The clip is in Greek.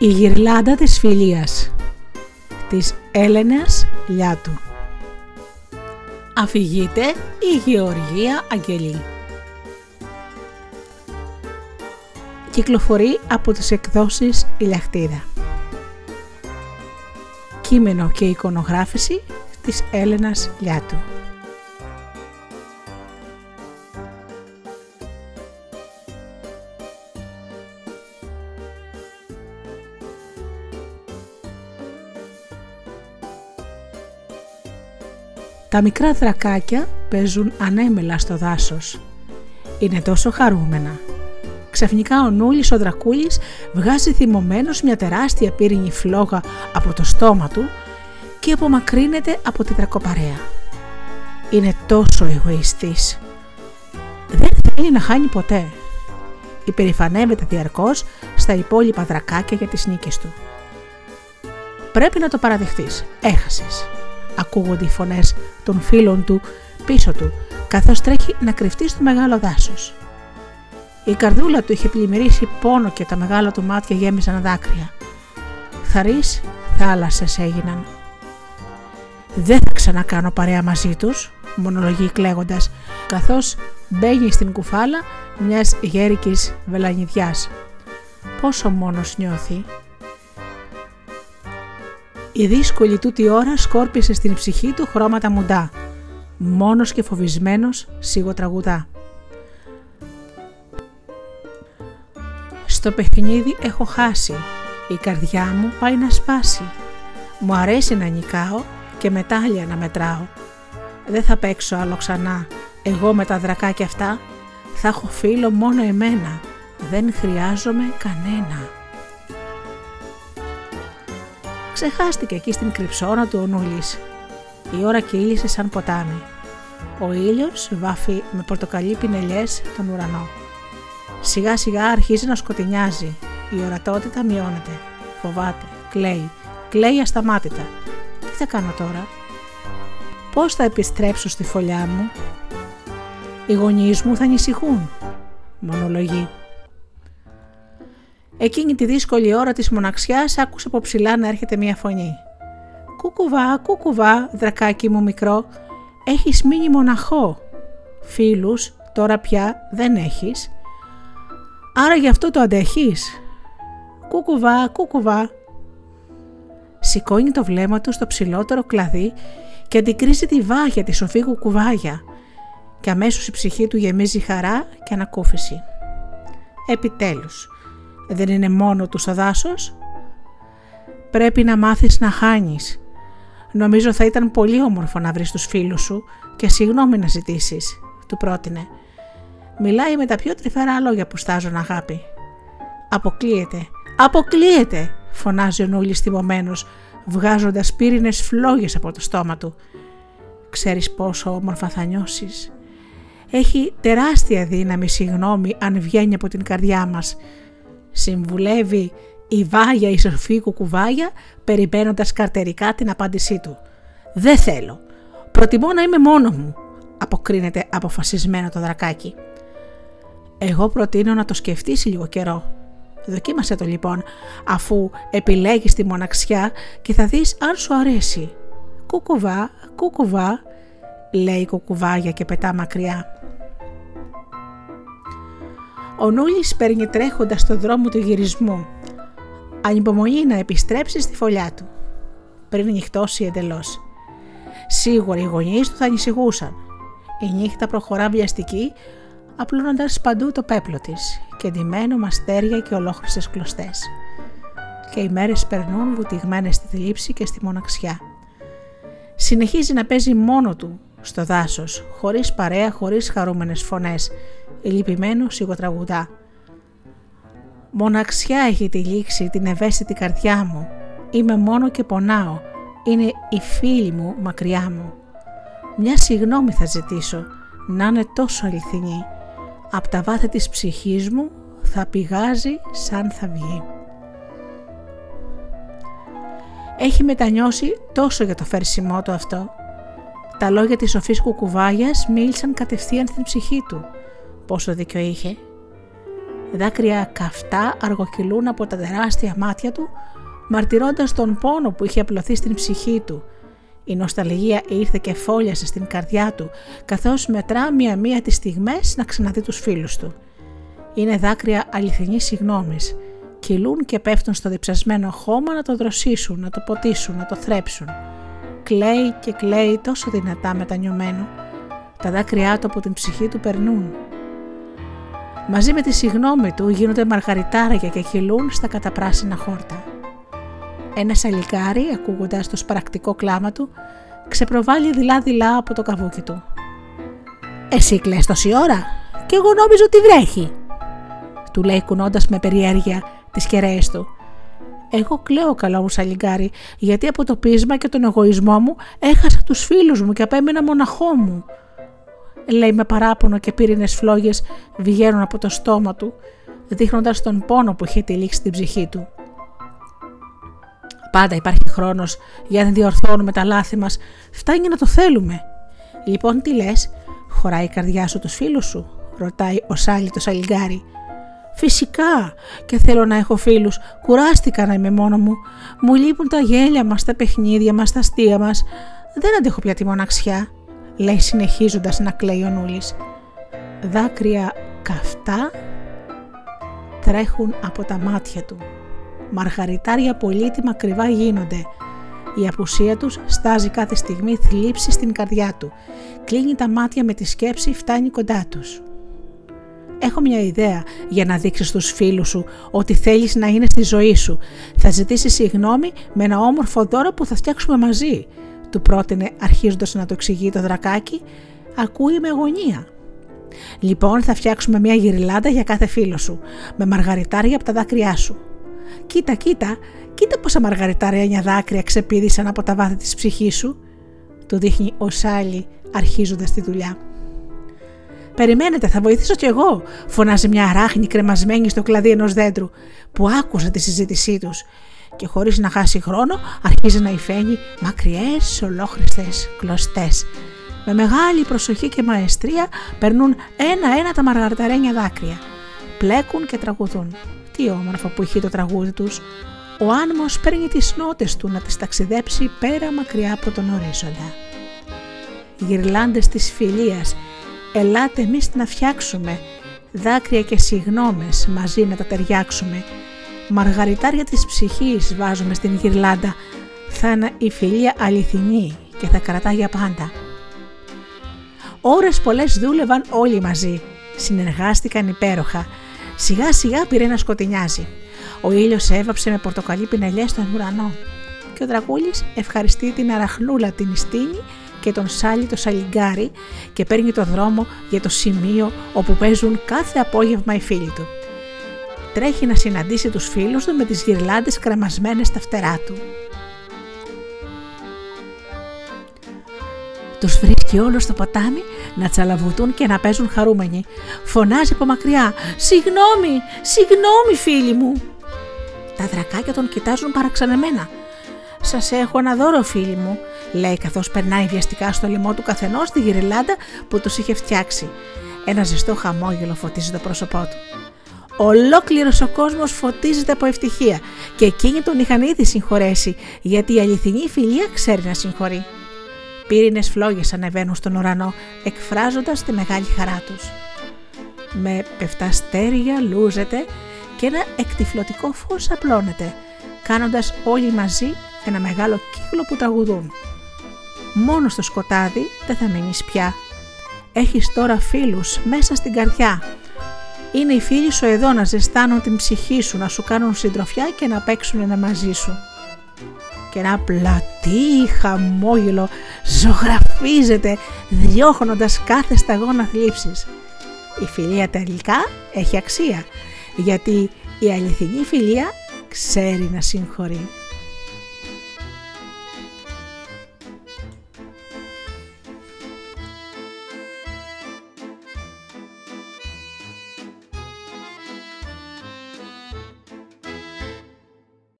Η γυρλάντα της φιλίας της Έλενας Λιάτου. Αφηγείται η Γεωργία Αγγελή. Κυκλοφορεί από τις εκδόσεις Ηλιαχτίδα Κείμενο και εικονογράφηση της Έλενας Λιάτου Τα μικρά δρακάκια παίζουν ανέμελα στο δάσος. Είναι τόσο χαρούμενα. Ξαφνικά ο Νούλης ο Δρακούλης βγάζει θυμωμένος μια τεράστια πύρινη φλόγα από το στόμα του και απομακρύνεται από την δρακοπαρέα. Είναι τόσο εγωιστής. Δεν θέλει να χάνει ποτέ. Υπερηφανεύεται διαρκώς στα υπόλοιπα δρακάκια για τις νίκες του. Πρέπει να το παραδεχτείς. Έχασες ακούγονται οι φωνές των φίλων του πίσω του, καθώς τρέχει να κρυφτεί στο μεγάλο δάσος. Η καρδούλα του είχε πλημμυρίσει πόνο και τα μεγάλα του μάτια γέμισαν δάκρυα. Θαρείς θάλασσες έγιναν. «Δεν θα ξανακάνω παρέα μαζί τους», μονολογεί κλαίγοντας, καθώς μπαίνει στην κουφάλα μιας γέρικης βελανιδιάς. Πόσο μόνος νιώθει η δύσκολη τούτη ώρα σκόρπισε στην ψυχή του χρώματα μουντά. Μόνος και φοβισμένος σιγοτραγουδά. Στο παιχνίδι έχω χάσει. Η καρδιά μου πάει να σπάσει. Μου αρέσει να νικάω και μετάλλια να μετράω. Δεν θα παίξω άλλο ξανά. Εγώ με τα δρακάκια αυτά θα έχω φίλο μόνο εμένα. Δεν χρειάζομαι κανένα. Ξεχάστηκε εκεί στην κρυψώνα του ο Νουλής. Η ώρα κύλησε σαν ποτάμι. Ο ήλιος βάφει με πορτοκαλί πινελιές τον ουρανό. Σιγά σιγά αρχίζει να σκοτεινιάζει. Η ορατότητα μειώνεται. Φοβάται. Κλαίει. Κλαίει ασταμάτητα. Τι θα κάνω τώρα; Πώς θα επιστρέψω στη φωλιά μου; Οι γονείς μου θα ανησυχούν. Μονολογεί. Εκείνη τη δύσκολη ώρα της μοναξιάς άκουσε από ψηλά να έρχεται μια φωνή. «Κούκουβά, κούκουβά, δρακάκι μου μικρό, έχεις μείνει μοναχό. Φίλους τώρα πια δεν έχεις. Άρα γι' αυτό το αντέχεις. Κούκουβά, κούκουβά». Σηκώνει το βλέμμα του στο ψηλότερο κλαδί και αντικρίζει τη βάγια της σοφή κουκουβάγια και αμέσως η ψυχή του γεμίζει χαρά και ανακούφιση. Επιτέλους, δεν είναι μόνο τους στο δάσος. Πρέπει να μάθεις να χάνεις. Νομίζω θα ήταν πολύ όμορφο να βρεις τους φίλους σου και συγγνώμη να ζητήσεις, του πρότεινε. Μιλάει με τα πιο τρυφερά λόγια που στάζουν αγάπη. Αποκλείεται, αποκλείεται, φωνάζει ο Νούλης θυμωμένος, βγάζοντας πύρινες φλόγες από το στόμα του. Ξέρεις πόσο όμορφα θα νιώσεις. Έχει τεράστια δύναμη συγγνώμη αν βγαίνει από την καρδιά μας Συμβουλεύει η Βάγια η Σοφή Κουκουβάγια περιμένοντας καρτερικά την απάντησή του. «Δεν θέλω. Προτιμώ να είμαι μόνος μου», αποκρίνεται αποφασισμένο το δρακάκι. «Εγώ προτείνω να το σκεφτείς λίγο καιρό. Δοκίμασε το λοιπόν, αφού επιλέγεις τη μοναξιά και θα δεις αν σου αρέσει. Κουκουβά, κουκουβά, λέει η κουκουβάγια και πετά μακριά. Ο Νούλης παίρνει τρέχοντας στο δρόμο του γυρισμού. Ανυπομονεί να επιστρέψει στη φωλιά του. Πριν νυχτώσει εντελώς. Σίγουρα οι γονείς του θα ανησυχούσαν. Η νύχτα προχωρά βιαστική, απλώνοντας παντού το πέπλο της και ντυμένο μαστέρια και ολόχρηστες κλωστές. Και οι μέρες περνούν βουτυγμένες στη θλίψη και στη μοναξιά. Συνεχίζει να παίζει μόνο του στο δάσος, χωρίς παρέα, χωρίς χαρούμενες φωνές, λυπημένο σιγοτραγουδά. Μοναξιά έχει τη λήξη την ευαίσθητη καρδιά μου. Είμαι μόνο και πονάω. Είναι η φίλη μου μακριά μου. Μια συγνώμη θα ζητήσω, να είναι τόσο αληθινή. Απ' τα βάθη της ψυχής μου θα πηγάζει σαν θα βγει. Έχει μετανιώσει τόσο για το φέρσιμό του αυτό. Τα λόγια της σοφής κουκουβάγιας μίλησαν κατευθείαν στην ψυχή του πόσο δίκιο είχε. Δάκρυα καυτά αργοκυλούν από τα τεράστια μάτια του, μαρτυρώντας τον πόνο που είχε απλωθεί στην ψυχή του. Η νοσταλγία ήρθε και φόλιασε στην καρδιά του, καθώς μετρά μία-μία τις στιγμές να ξαναδεί τους φίλους του. Είναι δάκρυα αληθινής συγνώμης. Κυλούν και πέφτουν στο διψασμένο χώμα να το δροσίσουν, να το ποτίσουν, να το θρέψουν. Κλαίει και κλαίει τόσο δυνατά μετανιωμένο. Τα δάκρυά του από την ψυχή του περνούν. Μαζί με τη συγνώμη του γίνονται μαργαριτάρια και κυλούν στα καταπράσινα χόρτα. Ένα σαλικάρι, ακούγοντας το σπαρακτικό κλάμα του, ξεπροβάλλει δειλά-δειλά από το καβούκι του. «Εσύ κλαις τόση ώρα και εγώ νόμιζω ότι βρέχει», του λέει κουνώντας με περιέργεια τις κεραίες του. Εγώ κλαίω καλό μου σαλιγκάρι, γιατί από το πείσμα και τον εγωισμό μου έχασα τους φίλους μου και απέμεινα μοναχό μου. Λέει με παράπονο και πύρινες φλόγες βγαίνουν από το στόμα του, δείχνοντας τον πόνο που είχε τυλίξει την ψυχή του. Πάντα υπάρχει χρόνος για να διορθώνουμε τα λάθη μας, φτάνει να το θέλουμε. Λοιπόν τι λες, χωράει η καρδιά σου τους φίλους σου, ρωτάει ο Σάλι το σαλιγκάρι. Φυσικά και θέλω να έχω φίλους. Κουράστηκα να είμαι μόνο μου. Μου λείπουν τα γέλια μας, τα παιχνίδια μας, τα αστεία μας. Δεν αντέχω πια τη μοναξιά, λέει συνεχίζοντας να κλαίει ο Νούλης. Δάκρυα καυτά τρέχουν από τα μάτια του. Μαργαριτάρια πολύτιμα κρυβά γίνονται. Η απουσία τους στάζει κάθε στιγμή θλίψη στην καρδιά του. Κλείνει τα μάτια με τη σκέψη, φτάνει κοντά τους. Έχω μια ιδέα για να δείξεις στους φίλους σου ότι θέλεις να είναι στη ζωή σου. Θα ζητήσεις συγγνώμη με ένα όμορφο δώρο που θα φτιάξουμε μαζί. Του πρότεινε αρχίζοντας να το εξηγεί το δρακάκι. Ακούει με αγωνία. Λοιπόν θα φτιάξουμε μια γυριλάντα για κάθε φίλο σου. Με μαργαριτάρια από τα δάκρυά σου. Κοίτα, κοίτα, κοίτα πόσα μαργαριτάρια δάκρυα ξεπίδησαν από τα βάθη της ψυχής σου. Του δείχνει ο Σάλι αρχίζοντας τη δουλειά. Περιμένετε, θα βοηθήσω κι εγώ, φωνάζει μια αράχνη κρεμασμένη στο κλαδί ενός δέντρου, που άκουσε τη συζήτησή τους. Και χωρίς να χάσει χρόνο, αρχίζει να υφαίνει μακριές, ολόχρηστες κλωστές. Με μεγάλη προσοχή και μαεστρία περνούν ένα-ένα τα μαργαρταρένια δάκρυα. Πλέκουν και τραγουδούν. Τι όμορφο που έχει το τραγούδι τους. Ο άνεμος παίρνει τις νότες του να τις ταξιδέψει πέρα μακριά από τον ορίζοντα. Οι γυρλάντες της φιλίας ελάτε εμείς να φτιάξουμε, δάκρυα και συγνώμες μαζί να τα ταιριάξουμε. Μαργαριτάρια της ψυχής βάζουμε στην γυρλάντα, θα είναι η φιλία αληθινή και θα κρατά για πάντα. Ώρες πολλές δούλευαν όλοι μαζί, συνεργάστηκαν υπέροχα. Σιγά σιγά πήρε να σκοτεινιάζει. Ο ήλιος έβαψε με πορτοκαλί πινελιές στον ουρανό και ο Δρακούλης ευχαριστεί την αραχνούλα την Ιστίνη και τον σάλι το σαλιγκάρι και παίρνει το δρόμο για το σημείο όπου παίζουν κάθε απόγευμα οι φίλοι του. Τρέχει να συναντήσει τους φίλους του με τις γυρλάντες κρεμασμένες στα φτερά του. Τους βρίσκει όλο στο ποτάμι να τσαλαβουτούν και να παίζουν χαρούμενοι. Φωνάζει από μακριά «Συγγνώμη, συγγνώμη φίλοι μου». Τα δρακάκια τον κοιτάζουν παραξενεμένα. «Σας έχω ένα δώρο φίλοι μου», λέει καθώς περνάει βιαστικά στο λαιμό του καθενός τη γυριλάντα που τους είχε φτιάξει. Ένα ζεστό χαμόγελο φωτίζει το πρόσωπό του. Ολόκληρος ο κόσμος φωτίζεται από ευτυχία και εκείνοι τον είχαν ήδη συγχωρέσει, γιατί η αληθινή φιλία ξέρει να συγχωρεί. Πύρινες φλόγες ανεβαίνουν στον ουρανό, εκφράζοντας τη μεγάλη χαρά τους. Με πεφταστέρια λούζεται και ένα εκτιφλωτικό φως απλώνεται, κάνοντας όλοι μαζί ένα μεγάλο κύκλο που τραγουδούν μόνος στο σκοτάδι δεν θα μείνεις πια. Έχεις τώρα φίλους μέσα στην καρδιά. Είναι οι φίλοι σου εδώ να ζεστάνουν την ψυχή σου, να σου κάνουν συντροφιά και να παίξουν ένα μαζί σου. Και ένα πλατή χαμόγελο ζωγραφίζεται διώχνοντας κάθε σταγόνα θλίψης. Η φιλία τελικά έχει αξία γιατί η αληθινή φιλία ξέρει να συγχωρεί.